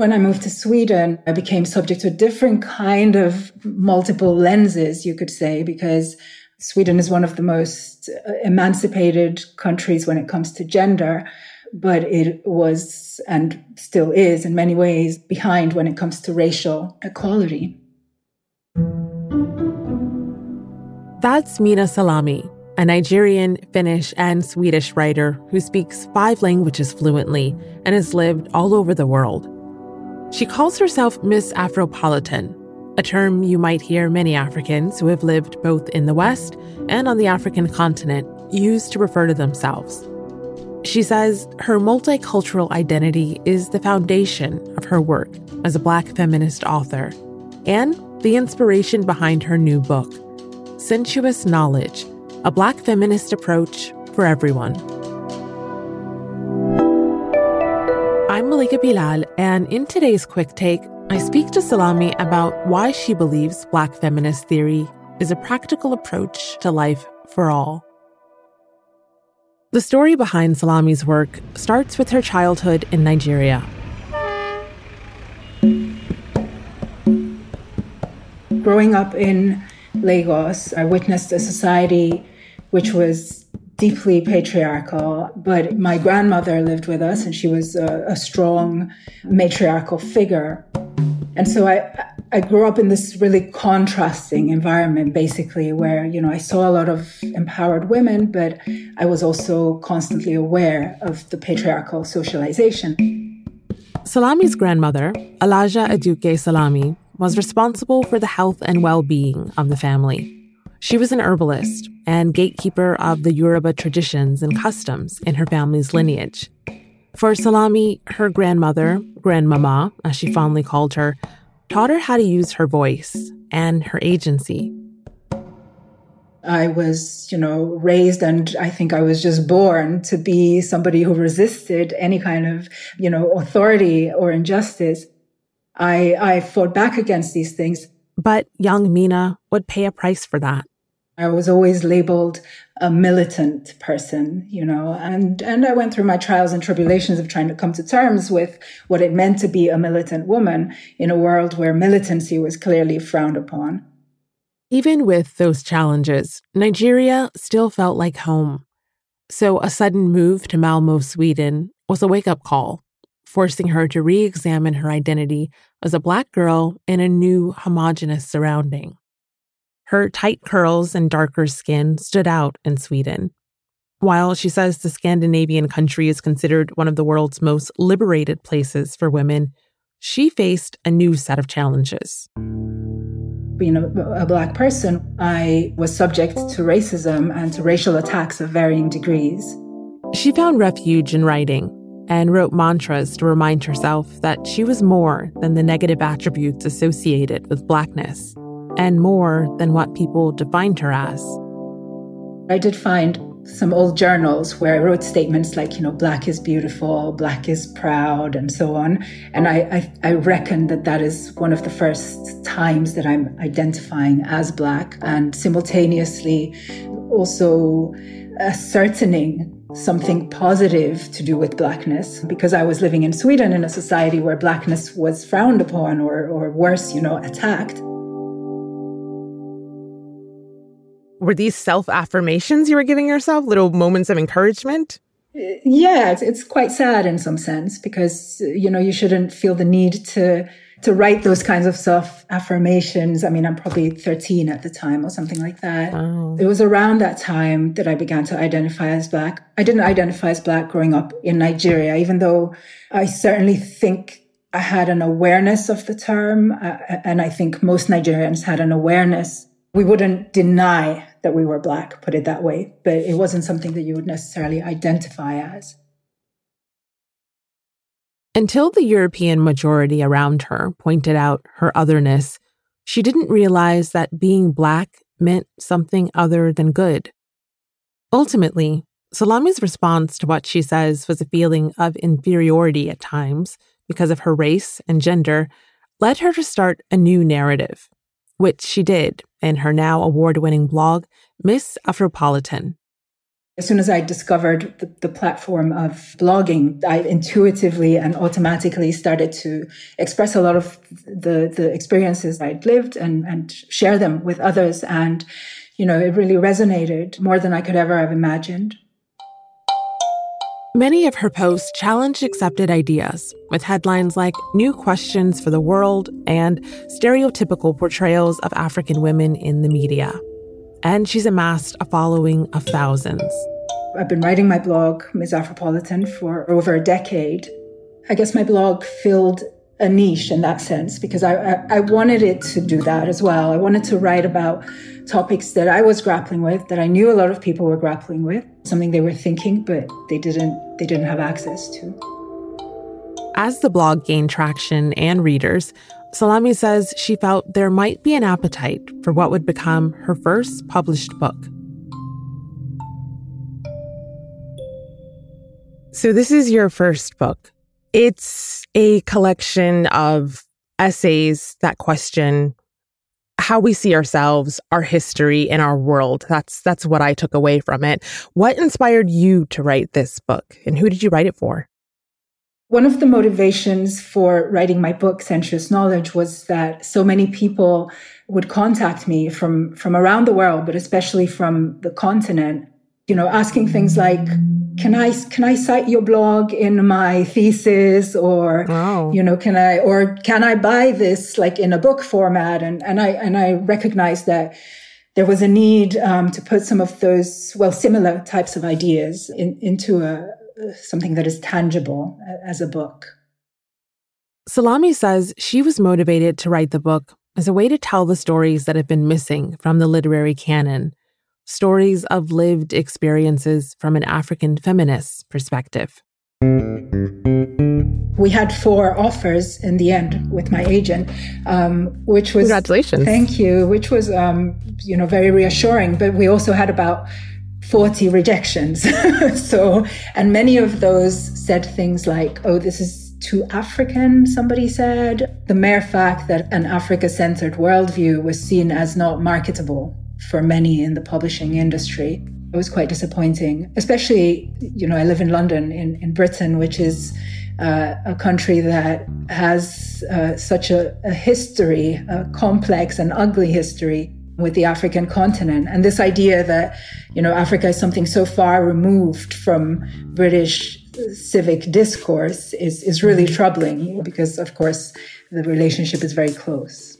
When I moved to Sweden, I became subject to a different kind of multiple lenses, you could say, because Sweden is one of the most uh, emancipated countries when it comes to gender, but it was and still is in many ways behind when it comes to racial equality. That's Minna Salami, a Nigerian, Finnish, and Swedish writer who speaks five languages fluently and has lived all over the world. She calls herself Miss Afropolitan, a term you might hear many Africans who have lived both in the West and on the African continent use to refer to themselves. She says her multicultural identity is the foundation of her work as a Black feminist author and the inspiration behind her new book, Sensuous Knowledge A Black Feminist Approach for Everyone. I'm Malika Bilal, and in today's quick take, I speak to Salami about why she believes Black feminist theory is a practical approach to life for all. The story behind Salami's work starts with her childhood in Nigeria. Growing up in Lagos, I witnessed a society which was deeply patriarchal, but my grandmother lived with us and she was a, a strong matriarchal figure. And so I, I grew up in this really contrasting environment, basically, where, you know, I saw a lot of empowered women, but I was also constantly aware of the patriarchal socialization. Salami's grandmother, Alhaja Aduke Salami, was responsible for the health and well being of the family. She was an herbalist and gatekeeper of the Yoruba traditions and customs in her family's lineage. For Salami, her grandmother, Grandmama, as she fondly called her, taught her how to use her voice and her agency. I was, you know, raised and I think I was just born to be somebody who resisted any kind of, you know, authority or injustice. I, I fought back against these things. But young Minna would pay a price for that. I was always labeled a militant person, you know, and, and I went through my trials and tribulations of trying to come to terms with what it meant to be a militant woman in a world where militancy was clearly frowned upon. Even with those challenges, Nigeria still felt like home. So a sudden move to Malmo, Sweden was a wake up call, forcing her to re examine her identity as a Black girl in a new homogenous surrounding. Her tight curls and darker skin stood out in Sweden. While she says the Scandinavian country is considered one of the world's most liberated places for women, she faced a new set of challenges. Being a, a, black person, I was subject to racism and to racial attacks of varying degrees. She found refuge in writing and wrote mantras to remind herself that she was more than the negative attributes associated with blackness and more than what people defined her as. I did find some old journals where I wrote statements like, you know, black is beautiful, black is proud, and so on. And I, I, I reckon that that is one of the first times that I'm identifying as black and simultaneously also ascertaining something positive to do with blackness because I was living in Sweden in a society where blackness was frowned upon or, or worse, you know, attacked. Were these self affirmations you were giving yourself, little moments of encouragement? Yeah, it's, it's quite sad in some sense because, you know, you shouldn't feel the need to to write those kinds of self affirmations. I mean, I'm probably 13 at the time or something like that. Oh. It was around that time that I began to identify as Black. I didn't identify as Black growing up in Nigeria, even though I certainly think I had an awareness of the term. Uh, and I think most Nigerians had an awareness. We wouldn't deny that we were Black, put it that way, but it wasn't something that you would necessarily identify as. Until the European majority around her pointed out her otherness, she didn't realize that being Black meant something other than good. Ultimately, Salami's response to what she says was a feeling of inferiority at times because of her race and gender led her to start a new narrative which she did in her now award winning blog, Miss Afropolitan. As soon as I discovered the, the, platform of blogging, I intuitively and automatically started to express a lot of the, the experiences I'd lived and, and share them with others. And, you know, it really resonated more than I could ever have imagined. Many of her posts challenged accepted ideas with headlines like New Questions for the World and stereotypical portrayals of African women in the media and she's amassed a following of thousands. I've been writing my blog, Ms. Afropolitan, for over a decade. I guess my blog filled a niche in that sense because I, I, I, wanted it to do that as well. I wanted to write about topics that I was grappling with, that I knew a lot of people were grappling with, something they were thinking, but they didn't they didn't have access to. As the blog gained traction and readers, Salami says she felt there might be an appetite for what would become her first published book. So, this is your first book. It's a collection of essays that question how we see ourselves, our history, and our world. That's that's what I took away from it. What inspired you to write this book, and who did you write it for? One of the motivations for writing my book, Sensuous Knowledge, was that so many people would contact me from, from around the world, but especially from the continent, you know, asking things like, can I, can I cite your blog in my thesis or, wow. you know, can I, or can I buy this like in a book format? And, and I, and I recognized that there was a need um, to put some of those, well, similar types of ideas in, into a, something that is tangible as a book. Salami says she was motivated to write the book as a way to tell the stories that have been missing from the literary canon, stories of lived experiences from an African feminist perspective. We had four offers in the end with my agent, um, which was congratulations. Thank you, which was um, you know very reassuring. But we also had about 40 rejections. so, and many of those said things like, oh, this is too African, somebody said. The mere fact that an Africa centered worldview was seen as not marketable for many in the publishing industry. It was quite disappointing, especially, you know, I live in London, in, in Britain, which is uh, a country that has uh, such a, a history, a complex and ugly history with the African continent. And this idea that, you know, Africa is something so far removed from British civic discourse is, is really troubling because, of course, the relationship is very close.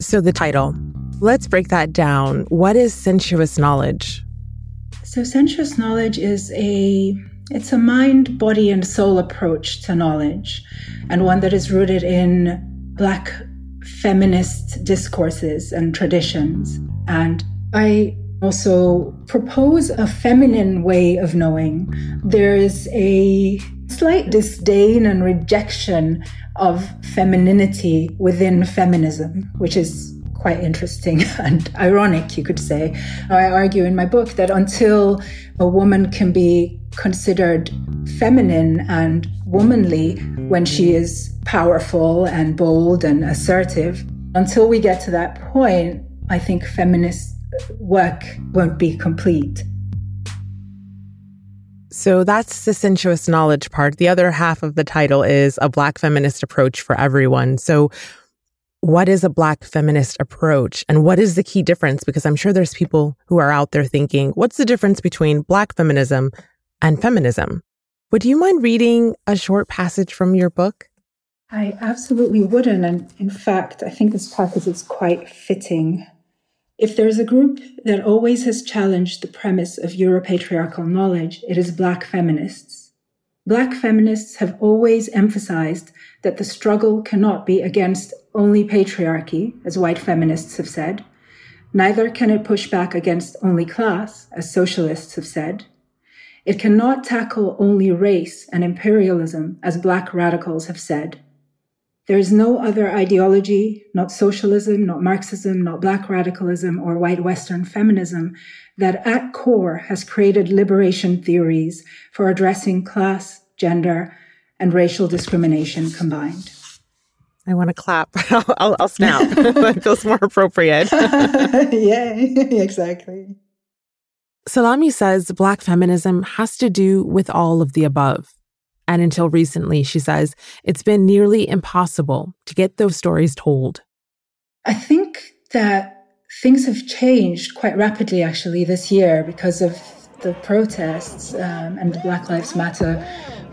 So, the title, let's break that down. What is sensuous knowledge? So, sensuous knowledge is a it's a mind, body, and soul approach to knowledge, and one that is rooted in Black feminist discourses and traditions. And I also propose a feminine way of knowing. There is a slight disdain and rejection of femininity within feminism, which is quite interesting and ironic, you could say. I argue in my book that until a woman can be considered feminine and womanly when she is powerful and bold and assertive. Until we get to that point, I think feminist work won't be complete. So that's the sensuous knowledge part. The other half of the title is a Black feminist approach for everyone. So, what is a Black feminist approach and what is the key difference? Because I'm sure there's people who are out there thinking, what's the difference between Black feminism and feminism? Would you mind reading a short passage from your book? I absolutely wouldn't. And in fact, I think this passage is quite fitting. If there's a group that always has challenged the premise of Europatriarchal knowledge, it is Black feminists. Black feminists have always emphasized that the struggle cannot be against only patriarchy, as white feminists have said. Neither can it push back against only class, as socialists have said. It cannot tackle only race and imperialism, as Black radicals have said. There is no other ideology, not socialism, not Marxism, not Black radicalism, or white Western feminism, that at core has created liberation theories for addressing class, gender, and racial discrimination combined. I want to clap. I'll, I'll snap. that feels more appropriate. yeah, exactly. Salami says Black feminism has to do with all of the above. And until recently, she says, it's been nearly impossible to get those stories told. I think that things have changed quite rapidly, actually, this year because of the protests um, and the Black Lives Matter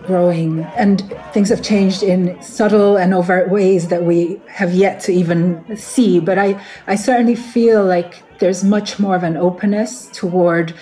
growing. And things have changed in subtle and overt ways that we have yet to even see. But I, I certainly feel like there's much more of an openness toward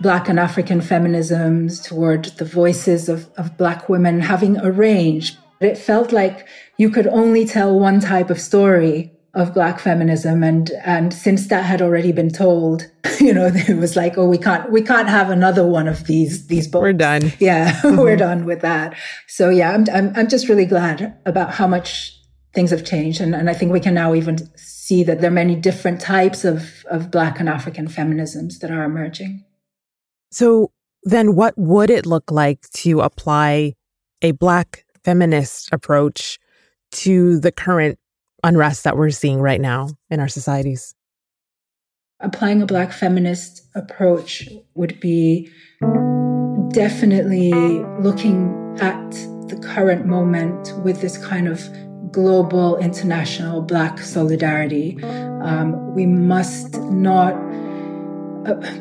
Black and African feminisms, toward the voices of, of Black women having a range. It felt like you could only tell one type of story of black feminism and and since that had already been told you know it was like oh we can't we can't have another one of these these books we're done. Yeah mm-hmm. we're done with that. So yeah I'm, I'm i'm just really glad about how much things have changed and, and i think we can now even see that there are many different types of of black and african feminisms that are emerging. So then what would it look like to apply a black feminist approach to the current unrest that we're seeing right now in our societies? Applying a Black feminist approach would be definitely looking at the current moment with this kind of global international Black solidarity. Um, we must not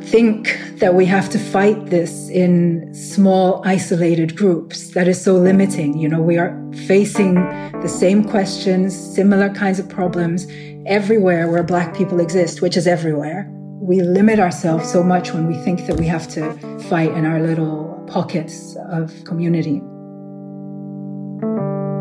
think that we have to fight this in small, isolated groups. That is so limiting. You know, we are facing the same questions, similar kinds of problems everywhere where Black people exist, which is everywhere. We limit ourselves so much when we think that we have to fight in our little pockets of community.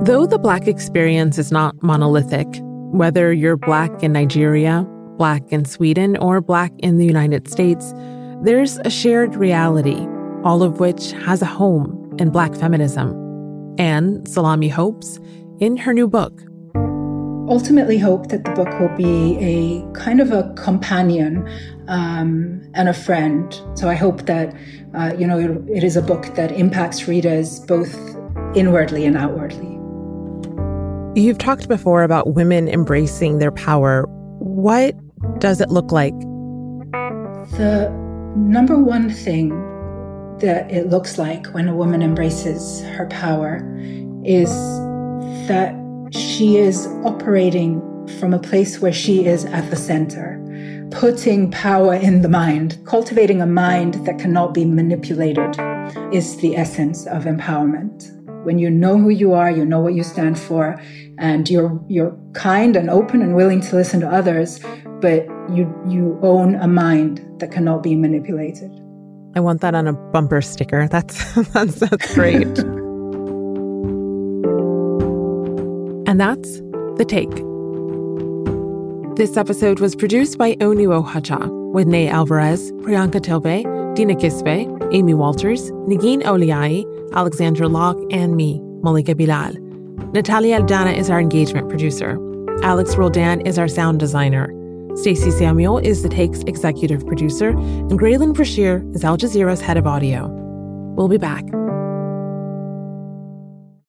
Though the Black experience is not monolithic, whether you're Black in Nigeria, Black in Sweden, or Black in the United States, there's a shared reality, all of which has a home in Black feminism. And Salami hopes in her new book. Ultimately, hope that the book will be a kind of a companion um, and a friend. So I hope that uh, you know it, it is a book that impacts readers both inwardly and outwardly. You've talked before about women embracing their power. What does it look like? The number one thing that it looks like when a woman embraces her power is that she is operating from a place where she is at the center, putting power in the mind, cultivating a mind that cannot be manipulated is the essence of empowerment. When you know who you are, you know what you stand for, and you're you're kind and open and willing to listen to others, but you you own a mind that cannot be manipulated. I want that on a bumper sticker. That's that's, that's great. and that's the take. This episode was produced by Onuo Hacha with Ney Alvarez, Priyanka Tilve, Dina Kesbeh, Amy Walters, Negin Owliaei, Alexandra Locke, and me, Malika Bilal. Natalia Aldana is our engagement producer. Alex Roldan is our sound designer. Stacey Samuel is The Take's executive producer, and Graelyn Brashear is Al Jazeera's head of audio. We'll be back.